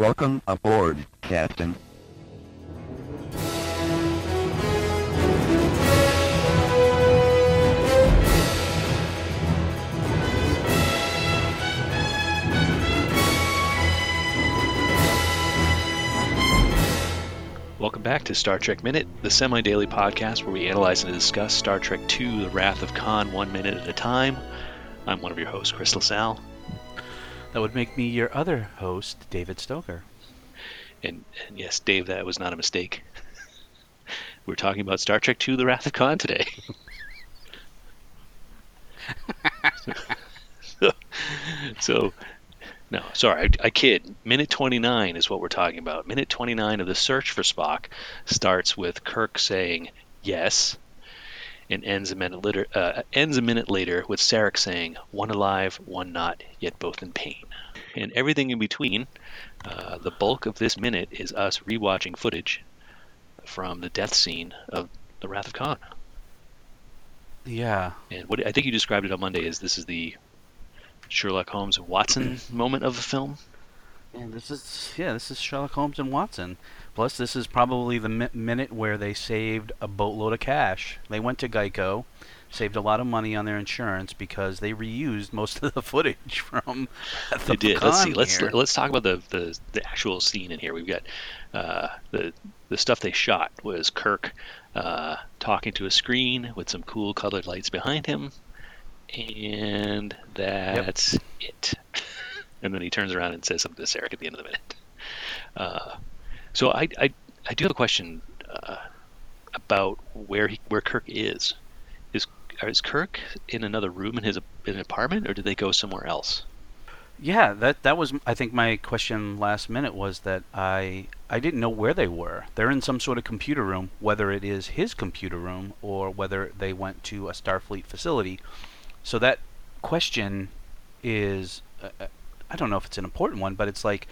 Welcome aboard, Captain. Welcome back to Star Trek Minute, the semi daily podcast where we analyze and discuss Star Trek II The Wrath of Khan one minute at a time. I'm one of your hosts, Chris LaSalle. That would make me your other host, David Stoker. And, and yes, Dave, that was not a mistake. We're talking about Star Trek II The Wrath of Khan today. so, no, sorry, I, I kid. Minute 29 is what we're talking about. Minute 29 of the search for Spock starts with Kirk saying yes, and ends a minute later. Uh, ends a minute later with Sarek saying one alive, one not, yet both in pain. And everything in between. Uh, the bulk of this minute is us rewatching footage from the death scene of the Wrath of Khan. Yeah. And what I think you described it on Monday is this is the Sherlock Holmes and Watson moment of the film. And this is yeah, this is Sherlock Holmes and Watson. Plus, this is probably the mi- minute where they saved a boatload of cash. They went to Geico, saved a lot of money on their insurance because they reused most of the footage from the They did. Let's see. Let's here. let's talk about the, the the actual scene in here. We've got uh, the the stuff they shot was Kirk uh, talking to a screen with some cool colored lights behind him, and that's it. and then he turns around and says something to Sarek at the end of the minute. Uh, so I, I I do have a question uh, about where he where Kirk is. Is is Kirk in another room in his in an apartment, or did they go somewhere else? Yeah, that that was I think my question last minute was that I I didn't know where they were. They're in some sort of computer room, whether it is his computer room or whether they went to a Starfleet facility. So that question is uh, uh, I don't know if it's an important one, but it's like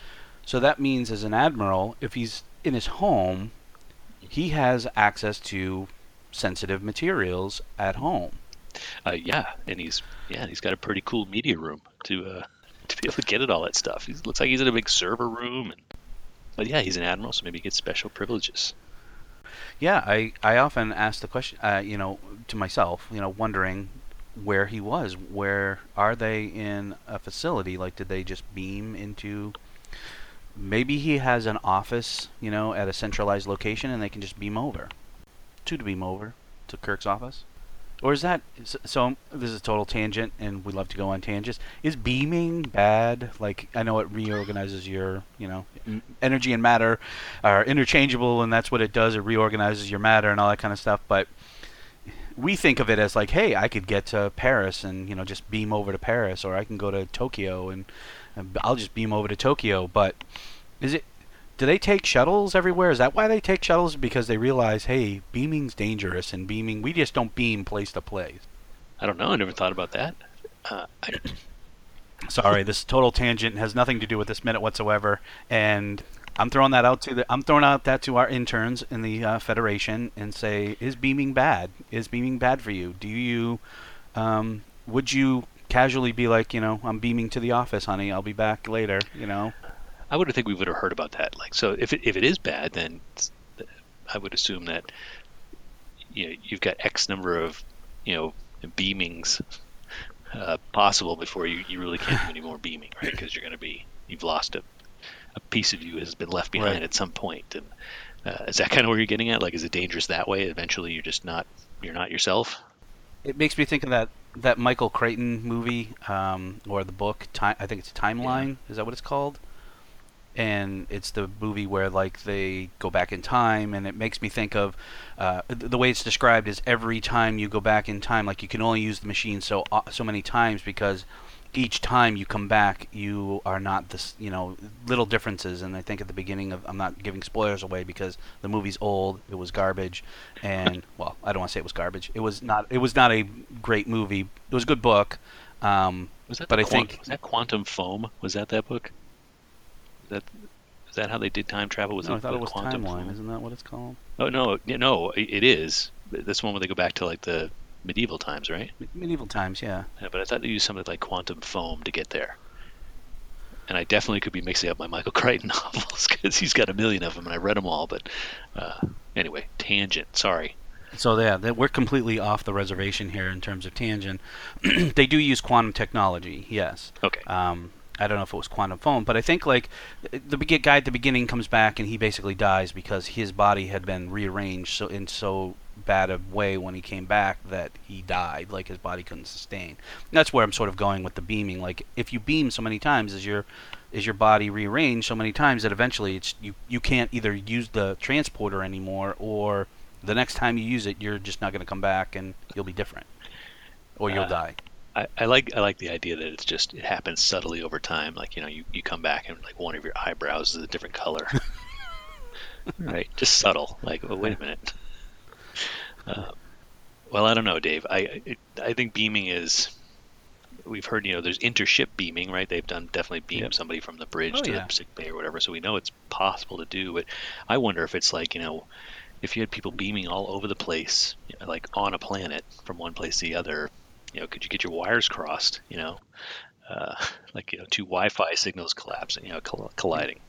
so that means as an admiral, if he's in his home, he has access to sensitive materials at home. Uh, yeah, and he's yeah, he's got a pretty cool media room to uh, to be able to get at all that stuff. He looks like he's in a big server room, and but yeah, he's an admiral, so maybe he gets special privileges. Yeah, I, I often ask the question, uh, you know, to myself, you know, wondering where he was. Where are they in a facility? Like, did they just beam into? Maybe he has an office, you know, at a centralized location, and they can just beam over, to to beam over to Kirk's office. Or is that so? This is a total tangent, and we love to go on tangents. Is beaming bad? Like I know it reorganizes your, you know, energy and matter are interchangeable, and that's what it does. It reorganizes your matter and all that kind of stuff. But we think of it as like, hey, I could get to Paris and you know just beam over to Paris, or I can go to Tokyo and I'll just beam over to Tokyo. But is it? Do they take shuttles everywhere? Is that why they take shuttles? Because they realize, hey, beaming's dangerous, and beaming we just don't beam place to place. I don't know. I never thought about that. Uh, I, Sorry, this total tangent has nothing to do with this minute whatsoever, and I'm throwing that out to the I'm throwing out that to our interns in the uh, federation and say, is beaming bad? Is beaming bad for you? Do you, um, would you casually be like, you know, I'm beaming to the office, honey. I'll be back later. You know, I would have think we would have heard about that. Like, so if it, if it is bad, then I would assume that you know, you've got X number of you know beamings uh, possible before you, you really can't do any more beaming, right? Because you're going to be you've lost a a piece of you has been left behind Right. at some point. And uh, is that kind of where you're getting at? Like, is it dangerous that way? Eventually, you're just not you're not yourself. It makes me think of that that Michael Crichton movie um, or the book. Time, I think it's Timeline. Is that what it's called? And it's the movie where like they go back in time, and it makes me think of uh, the way it's described is every time you go back in time, like you can only use the machine so uh, so many times because each time you come back, you are not this, you know, little differences. And I think at the beginning of, I'm not giving spoilers away because the movie's old, it was garbage, and well, I don't want to say it was garbage. It was not, it was not a great movie. It was a good book. Um, Was that? But I Quant- think- was that Quantum Foam. Was that that book? Is that is that how they did time travel? Was no, it I thought it was Quantum Timeline. Foam? Isn't that what it's called? Oh no, no, it is. This one where they go back to like the medieval times, right? Medieval times, yeah. Yeah, but I thought they used something like quantum foam to get there. and I definitely could be mixing up my Michael Crichton novels because he's got a million of them, and I read them all. But uh, anyway, tangent. Sorry. So yeah, that we're completely off the reservation here in terms of tangent. they do use quantum technology, yes. Okay. Um, I don't know if it was quantum foam, but I think like the guy at the beginning comes back and he basically dies because his body had been rearranged so in so bad a way when he came back that he died, like his body couldn't sustain. That's where I'm sort of going with the beaming. Like if you beam so many times, is your is your body rearranged so many times that eventually it's you you can't either use the transporter anymore or the next time you use it, you're just not going to come back and you'll be different, or you'll Uh, die. I, I like I like the idea that it's just it happens subtly over time. Like you know, you, you come back and like one of your eyebrows is a different color. right, just subtle. Like, oh, wait a minute. Well, I don't know, Dave. I I think beaming is. We've heard, you know, there's intership beaming, right? They've done definitely beam Yep. somebody from the bridge Oh, to yeah. the sick bay or whatever. So we know it's possible to do. But I wonder if it's like, you know, if you had people beaming all over the place, you know, like on a planet from one place to the other, you know, could you get your wires crossed? You know, uh, like you know, two Wi-Fi signals collapsing, you know, coll- colliding.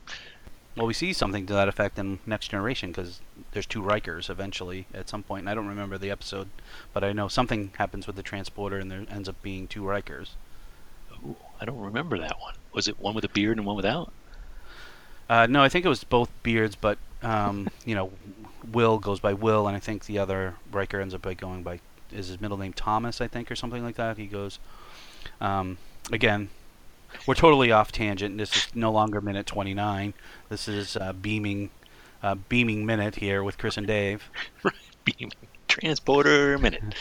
Well, we see something to that effect in Next Generation because there's two Rikers eventually at some point, and I don't remember the episode, but I know something happens with the transporter, and there ends up being two Rikers. Ooh, I don't remember that one. Was it one with a beard and one without? Uh, no, I think it was both beards, but um, you know, Will goes by Will, and I think the other Riker ends up by going by is his middle name Thomas, I think, or something like that. He goes. Um, again, we're totally off tangent. This is no longer minute 29. This is uh, beaming, uh, beaming minute here with Chris and Dave. beaming transporter minute.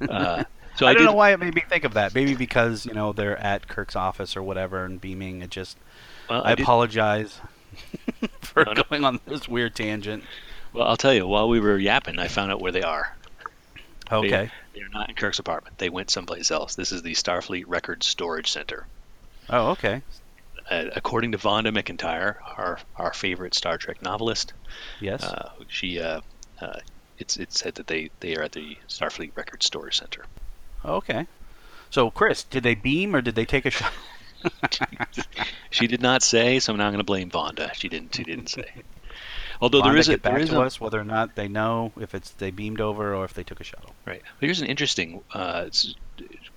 Uh, so I, I, don't did, know why it made me think of that. Maybe because you know they're at Kirk's office or whatever and beaming. It just. Well, I, did- apologize for No, no. going on this weird tangent. Well, I'll tell you. While we were yapping, I found out where they are. Okay. They're not in Kirk's apartment. They went someplace else. This is the Starfleet Records Storage Center. Oh, okay. Uh, according to Vonda McIntyre, our our favorite Star Trek novelist, Yes. uh, she uh, uh, it's it said that they they are at the Starfleet Records Storage Center. okay. So, Chris, did they beam or did they take a shot? She did not say, so I'm not going to blame Vonda. She didn't. She didn't say. Although there Vonda is a back there is to a, us whether or not they know if it's they beamed over or if they took a shuttle. Right. Here's an interesting, uh, it's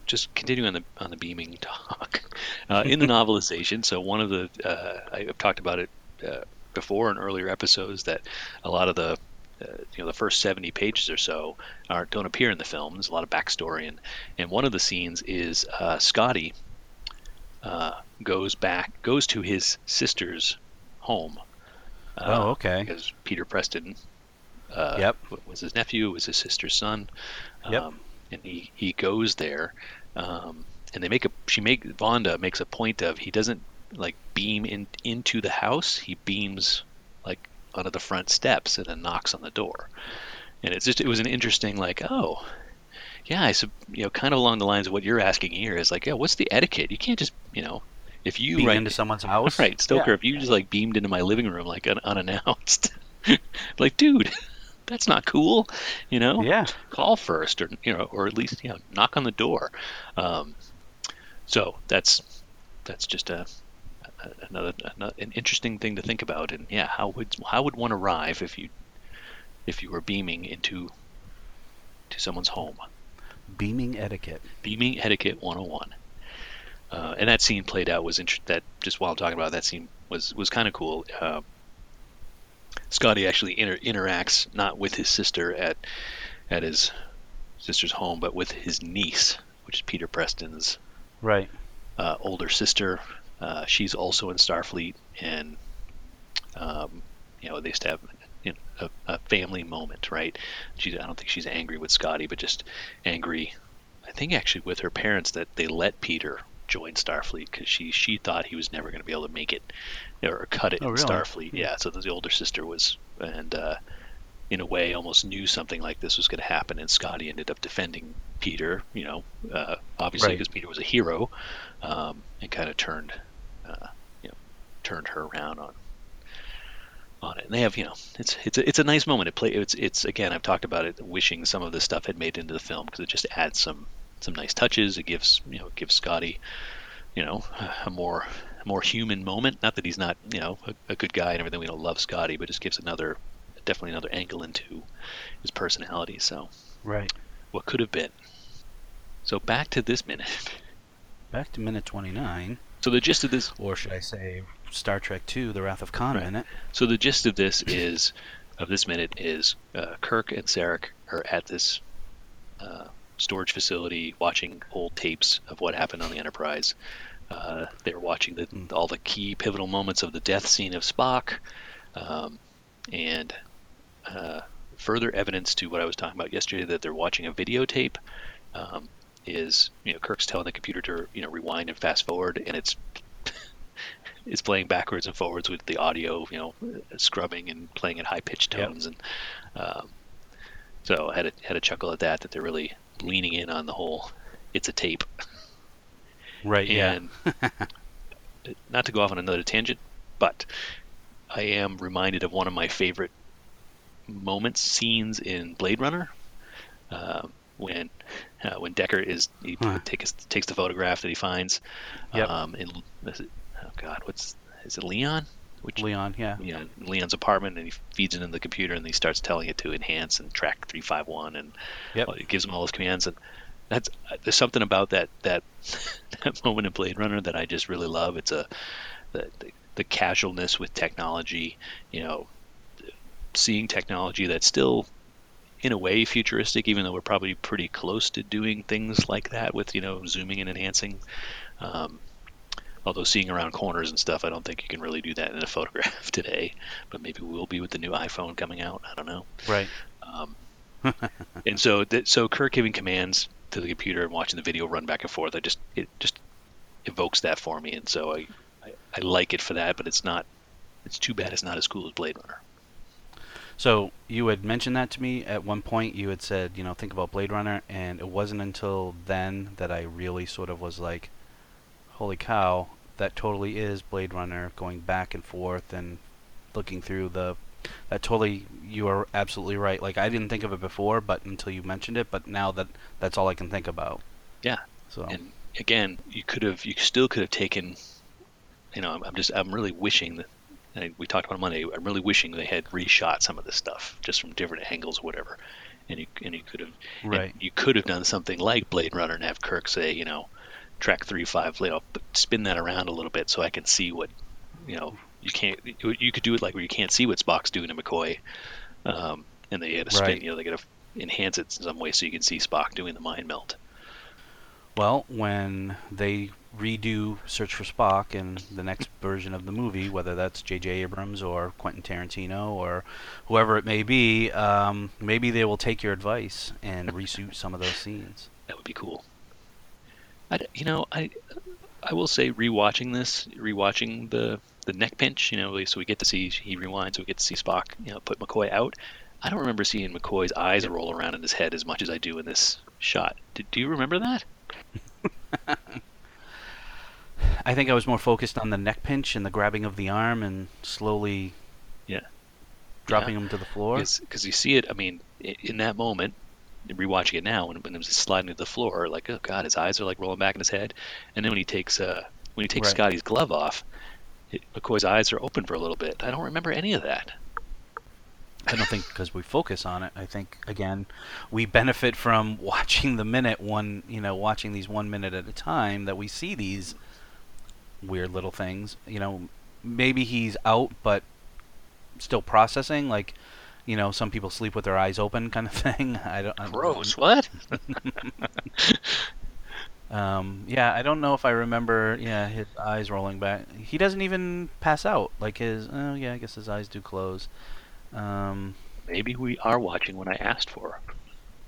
just continuing on the on the beaming talk uh, in the novelization. So one of the uh, I've talked about it uh, before in earlier episodes that a lot of the uh, you know the first 70 pages or so are don't appear in the film. There's a lot of backstory, and and one of the scenes is uh, Scotty uh, goes back goes to his sister's home. Uh, Oh, okay. Because Peter Preston uh, Yep. was his nephew, was his sister's son. Yep. Um, and he, he goes there, um, and they make a she make Vonda makes a point of he doesn't like beam in into the house. He beams like onto the front steps and then knocks on the door. And it's just it was an interesting like oh yeah I sub- you know kind of along the lines of what you're asking here is like yeah what's the etiquette? You can't just you know if you Beam right into someone's house. Right, Stoker. Yeah. If you just like beamed into my living room like un- unannounced, like, dude, that's not cool. You know, Yeah. call first, or you know, or at least you know, knock on the door. Um, so that's that's just a, a another, another an interesting thing to think about. And yeah, how would how would one arrive if you if you were beaming into to someone's home? Beaming etiquette. Beaming etiquette 101. Uh, and that scene played out was inter- that just while I'm talking about it, that scene was was kind of cool. Uh, Scotty actually inter- interacts not with his sister at at his sister's home, but with his niece, which is Peter Preston's Right. uh, older sister. Uh, she's also in Starfleet, and um, you know they used to have you know, a, a family moment, right? She, I don't think she's angry with Scotty, but just angry. I think actually with her parents that they let Peter join Starfleet because she she thought he was never going to be able to make it or cut it Oh, in really? Starfleet. Yeah, so the older sister was and uh, in a way almost knew something like this was going to happen, and Scotty ended up defending Peter. You know, uh, obviously Right. because Peter was a hero, um, and kind of turned, uh, you know, turned her around on on it. And they have, you know, it's it's a, it's a nice moment. It play it's it's again I've talked about it. Wishing some of this stuff had made into the film because it just adds some some nice touches. It gives you know it gives Scotty, you know, a more more human moment. Not that he's not, you know, a, a good guy and everything. We don't love Scotty, but it just gives another, definitely another angle into his personality. So, Right. what could have been. So back to this minute. Back to minute 29, So the gist of this, or should I say Star Trek Two: The Wrath of Khan Right. minute? so the gist of this is, of this minute is, uh, Kirk and Sarek are at this uh, storage facility watching old tapes of what happened on the Enterprise. Uh, they're watching the, Mm. all the key pivotal moments of the death scene of Spock, um, and uh, further evidence to what I was talking about yesterday that they're watching a videotape. Um, is you know Kirk's telling the computer to you know rewind and fast forward, and it's it's playing backwards and forwards with the audio, you know, scrubbing and playing at high pitched Yep. tones, and um, so I had a, had a chuckle at that that they're really leaning in on the whole it's a tape Right. and not to go off on another tangent, but I am reminded of one of my favorite moments, scenes in Blade Runner, uh, when uh, when Deckard is he Huh. takes takes the photograph that he finds. Yep. Um, in oh God, what's is it Leon? Which Leon. Yeah. yeah, Leon's apartment, and he feeds it in the computer, and he starts telling it to enhance and track three five one, and Yep. it gives him all those commands. And that's uh, there's something about that that that moment in Blade Runner that I just really love. It's a the, the, the casualness with technology, you know, seeing technology that's still in a way futuristic, even though we're probably pretty close to doing things like that with you know zooming and enhancing. Um, although seeing around corners and stuff, I don't think you can really do that in a photograph today. But maybe we will be with the new iPhone coming out. I don't know. Right. Um, and so, th- so Kirk giving commands to the computer and watching the video run back and forth, I just it just evokes that for me, and so I, I I like it for that. But it's not. It's too bad it's not as cool as Blade Runner. So you had mentioned that to me at one point. You had said, you know, think about Blade Runner, and it wasn't until then that I really sort of was like, "Holy cow, that totally is Blade Runner." Going back and forth and looking through the, that totally, you are absolutely right. Like I didn't think of it before, but until you mentioned it, but now that that's all I can think about. Yeah. So And again, you could have, you still could have taken. You know, I'm, I'm just, I'm really wishing that. And we talked about it Monday. I'm really wishing they had reshot some of this stuff just from different angles, or whatever. And you, and you could have right, you could have done something like Blade Runner and have Kirk say, you know, track three five, you know, spin that around a little bit so I can see what, you know, you can't. You could do it like where you can't see what Spock's doing to McCoy, um, and they had to spin. Right. You know, they got to enhance it in some way so you can see Spock doing the mind meld. Well, when they redo Search for Spock in the next version of the movie, whether that's J.J. Abrams or Quentin Tarantino or whoever it may be, um, maybe they will take your advice and reshoot some of those scenes. That would be cool. I, you know, I, I will say rewatching this, rewatching the the neck pinch, you know, so we get to see he rewinds, so we get to see Spock, you know, put McCoy out. I don't remember seeing McCoy's eyes roll around in his head as much as I do in this shot. Do, do you remember that? I think I was more focused on the neck pinch and the grabbing of the arm and slowly Yeah. dropping him to the floor. Because you see it, I mean, in that moment, rewatching it now, when, when it was sliding to the floor, like, oh god, his eyes are like rolling back in his head. And then when he takes uh, when he takes Right. Scotty's glove off, it, McCoy's eyes are open for a little bit. I don't remember any of that. I don't think because we focus on it. I think again, we benefit from watching the minute one, you know, watching these one minute at a time that we see these weird little things. You know, maybe he's out but still processing. Like, you know, some people sleep with their eyes open, kind of thing. I don't. I- Gross. What? Um, yeah, I don't know if I remember. Yeah, his eyes rolling back. He doesn't even pass out. Like his. Oh yeah, I guess his eyes do close. Um, Maybe we are watching when I asked for.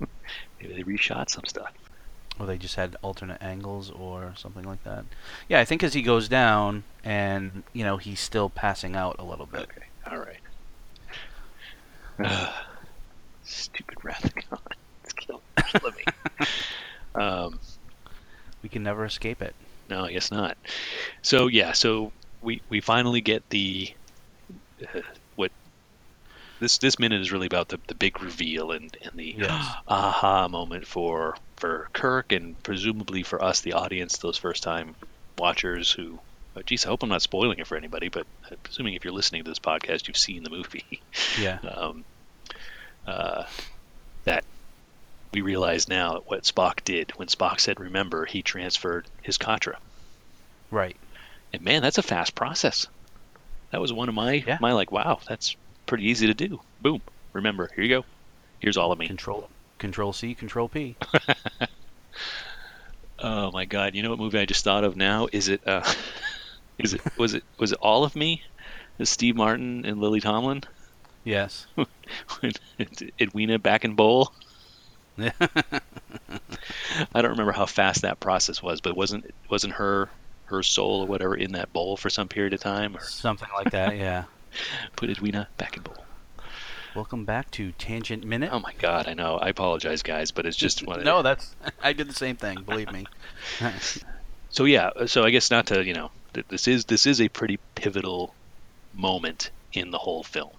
Maybe they reshot some stuff. or they just had alternate angles or something like that. Yeah, I think as he goes down and you know he's still passing out a little bit. Okay. All right. Stupid Wrath. It's killing, me. Um, We can never escape it. no, I guess not. So yeah, so we we finally get the uh, what this this minute is really about the, the big reveal and, and the Yes. aha moment for for Kirk and presumably for us the audience those first time watchers who oh, geez, I hope I'm not spoiling it for anybody, but I'm assuming if you're listening to this podcast, you've seen the movie. Yeah. um, uh, that we realize now what Spock did when Spock said, "Remember," he transferred his Katra, Right. and man, that's a fast process. That was one of my Yeah. my like, wow, that's pretty easy to do. Boom, remember, here you go. Here's all of me. Control Control C, Control P. Oh my God! You know what movie I just thought of now? Is it? Uh, is it? Was it? Was it all of me? Is Steve Martin and Lily Tomlin? Yes. Edwina back in bowl. I don't remember how fast that process was, but wasn't wasn't her her soul or whatever in that bowl for some period of time, or Something like that. Yeah. put Edwina back in bowl? Welcome back to Tangent Minute. Oh my God! I know. I apologize, guys, but it's just one. no, that's I did the same thing. Believe me. So yeah, so I guess not to you know, this is this is a pretty pivotal moment in the whole film.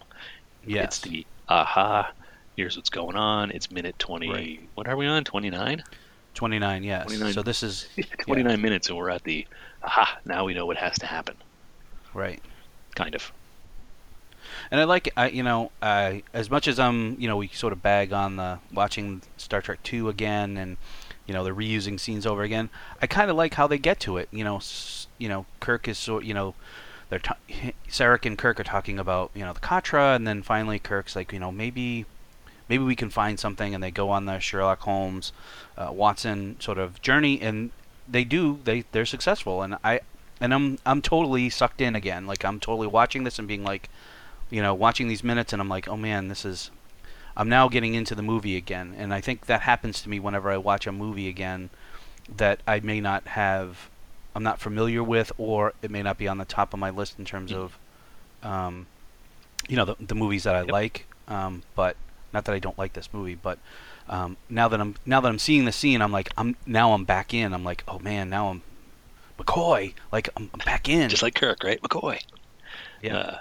Yes. It's the aha. Here's what's going on. It's minute twenty. Right. What are we on? Twenty nine. 29. Yes. 29. So this is 29 minutes and we're at the aha now we know what has to happen right. kind of And I like, I you know, I as much as I'm, you know, we sort of bag on the watching Star Trek two again, and you know they're reusing scenes over again. I kind of like how they get to it. You know, s- you know, Kirk is sort, you know, they're t- Sarek and Kirk are talking about you know the Katra, and then finally Kirk's like, you know, maybe. Maybe we can find something, and they go on the Sherlock Holmes, uh, Watson sort of journey, and they do. They they're successful, and I and I'm I'm totally sucked in again. Like I'm totally watching this and being like, you know, watching these minutes, and I'm like, oh man, this is. I'm now getting into the movie again, and I think that happens to me whenever I watch a movie again that I may not have, I'm not familiar with, or it may not be on the top of my list in terms of, um, you know, the, the movies that I Yep. like. Um, but not that I don't like this movie, but um, now that I'm now that I'm seeing the scene, I'm like, I'm now I'm back in. I'm like, oh man, now I'm McCoy. Like I'm, I'm back in. just like kirk right mccoy yeah. uh,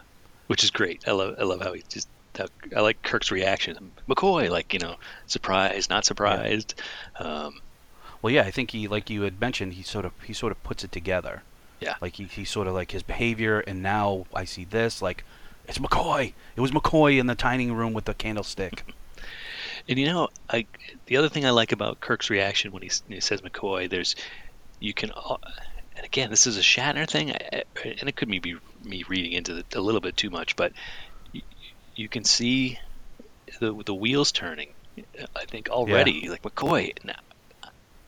which is great i love i love how he just how, i like kirk's reaction mccoy like you know surprised not surprised um, Well, yeah, I think he, like you had mentioned, he sort of he sort of puts it together. Yeah. Like he, he sort of like his behavior, and now I see this. Like it's McCoy. It was McCoy in the tiny room with the candlestick. and you know i the other thing i like about kirk's reaction when he, when he says mccoy there's you can and again this is a shatner thing and it could be me reading into it a little bit too much but you, you can see the the wheels turning i think already like mccoy now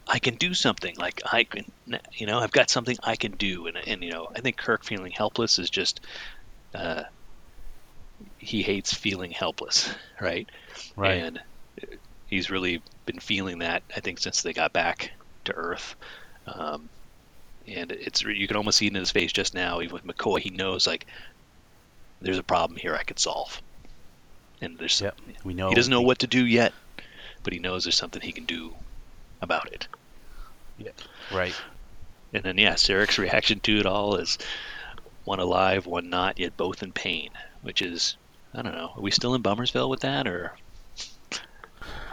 i can do something like i can you know i've got something i can do and, and you know i think kirk feeling helpless is just uh, he hates feeling helpless right Right. and he's really been feeling that I think since they got back to Earth. Um, and it's you can almost see it in his face just now. Even with McCoy, he knows like there's a problem here I could solve. And there's Yep. We know he doesn't know what to do yet, but he knows there's something he can do about it. Yeah. Right. And then yeah, Sarek's reaction to it all is one alive, one not, yet both in pain. Which is I don't know. Are we still in Bummersville with that, or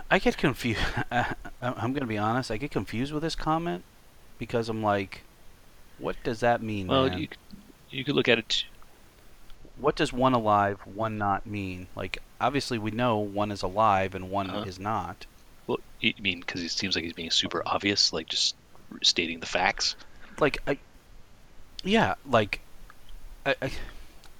I get confused. I'm going to be honest. I get confused with this comment because I'm like, what does that mean? well, man? you you could look at it what does one alive, one not mean? Like, obviously, we know one is alive and one Uh-huh. is not. Well, you mean because it seems like he's being super obvious, like just stating the facts. like I, yeah, like I,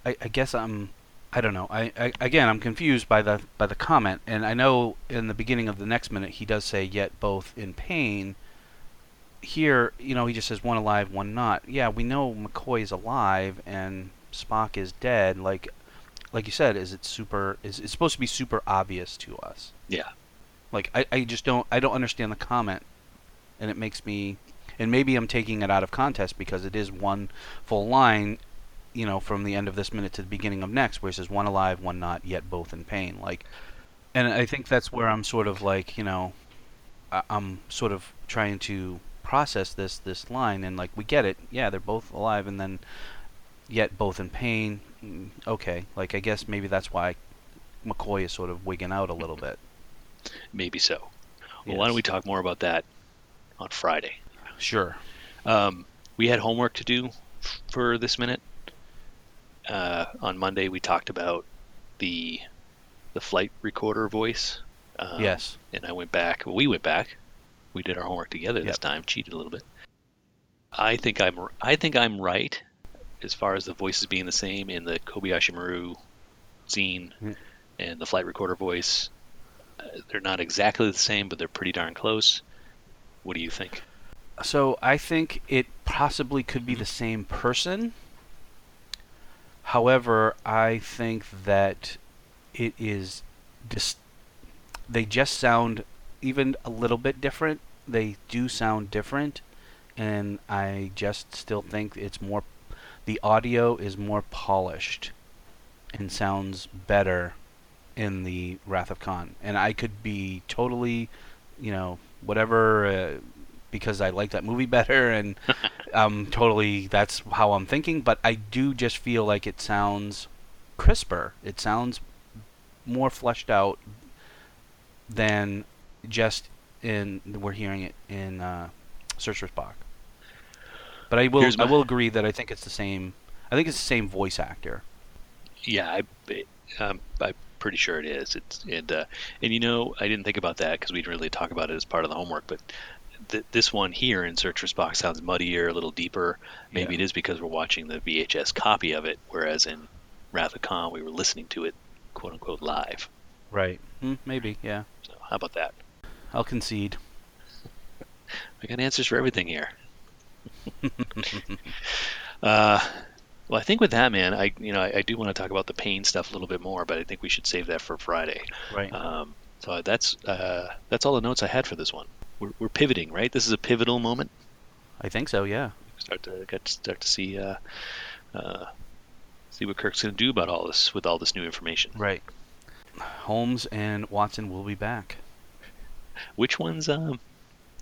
I, I- guess I'm, I don't know. I, I again, I'm confused by the by the comment, and I know in the beginning of the next minute he does say yet both in pain. Here, you know, he just says one alive, one not. Yeah, we know McCoy is alive and Spock is dead. Like, like you said, is it super? Is it's supposed to be super obvious to us? Yeah. Like I, I just don't I don't understand the comment, and it makes me, and maybe I'm taking it out of context because it is one full line, you know, from the end of this minute to the beginning of next, where it says one alive, one not, yet both in pain. Like, and I think that's where I'm sort of like, you know, I, I'm sort of trying to process this this line, and like we get it, yeah, they're both alive, and then yet both in pain. Mm, Okay, like I guess maybe that's why McCoy is sort of wigging out a little bit. Maybe so. Well, why don't we talk more about that on Friday? Sure. Um, we had homework to do for this minute. Uh, on Monday, we talked about the the flight recorder voice. Um, yes. And I went back. Well, we went back. We did our homework together this Yep. time. Cheated a little bit. I think I'm. I think I'm right as far as the voices being the same in the Kobayashi Maru scene Mm. and the flight recorder voice. They're not exactly the same, but they're pretty darn close. What do you think? So I think it possibly could be the mm-hmm. same person. However, I think that it is just they just sound even a little bit different. They do sound different, and I just still think it's more the audio is more polished and sounds better in the Wrath of Khan. And I could be totally, you know, whatever uh, because I like that movie better and um totally that's how I'm thinking, but I do just feel like it sounds crisper. It sounds more fleshed out than just in we're hearing it in uh, Search for Spock. But I will Here's I will agree that I think it's the same. I think it's the same voice actor. Yeah, I, um, I'm pretty sure it is. It's and uh, and you know I didn't think about that because we didn't really talk about it as part of the homework. But th- this one here in Search for Spock sounds muddier, a little deeper. Maybe Yeah. it is because we're watching the VHS copy of it, whereas in Wrath of Khan we were listening to it, quote unquote, live. Right. Hmm, maybe. Yeah. So how about that? I'll concede. I got answers for everything here. uh, well, I think with that, man, I you know I, I do want to talk about the pain stuff a little bit more, but I think we should save that for Friday. Right. Um, so that's uh, that's all the notes I had for this one. We're, we're pivoting, right? This is a pivotal moment. I think so. Yeah. Start to get start to see uh, uh, see what Kirk's going to do about all this with all this new information. Right. Holmes and Watson will be back. Which one's um,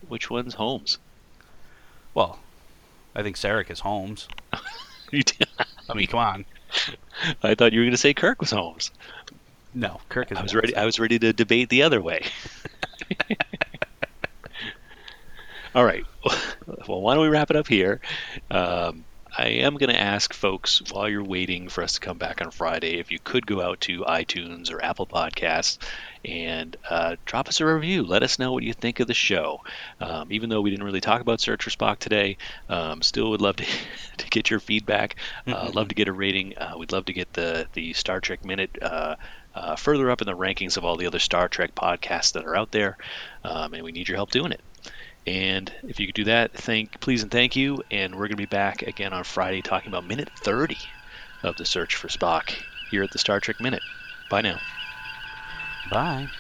which one's Holmes? Well, I think Sarek is Holmes. You did- I mean, come on. I thought you were going to say Kirk was Holmes. No, Kirk is. I was ready. I was ready to debate the other way. All right. Well, why don't we wrap it up here? Um, I am going to ask folks while you're waiting for us to come back on Friday if you could go out to iTunes or Apple Podcasts and uh, drop us a review. Let us know what you think of the show. Um, even though we didn't really talk about Search for Spock today, um, still would love to, to get your feedback. Uh, love to get a rating. Uh, we'd love to get the the Star Trek Minute. Uh, uh, further up in the rankings of all the other Star Trek podcasts that are out there, um, and we need your help doing it. And if you could do that, thank please and thank you. And we're going to be back again on Friday talking about minute 30 of the search for Spock here at the Star Trek Minute. Bye now. Bye.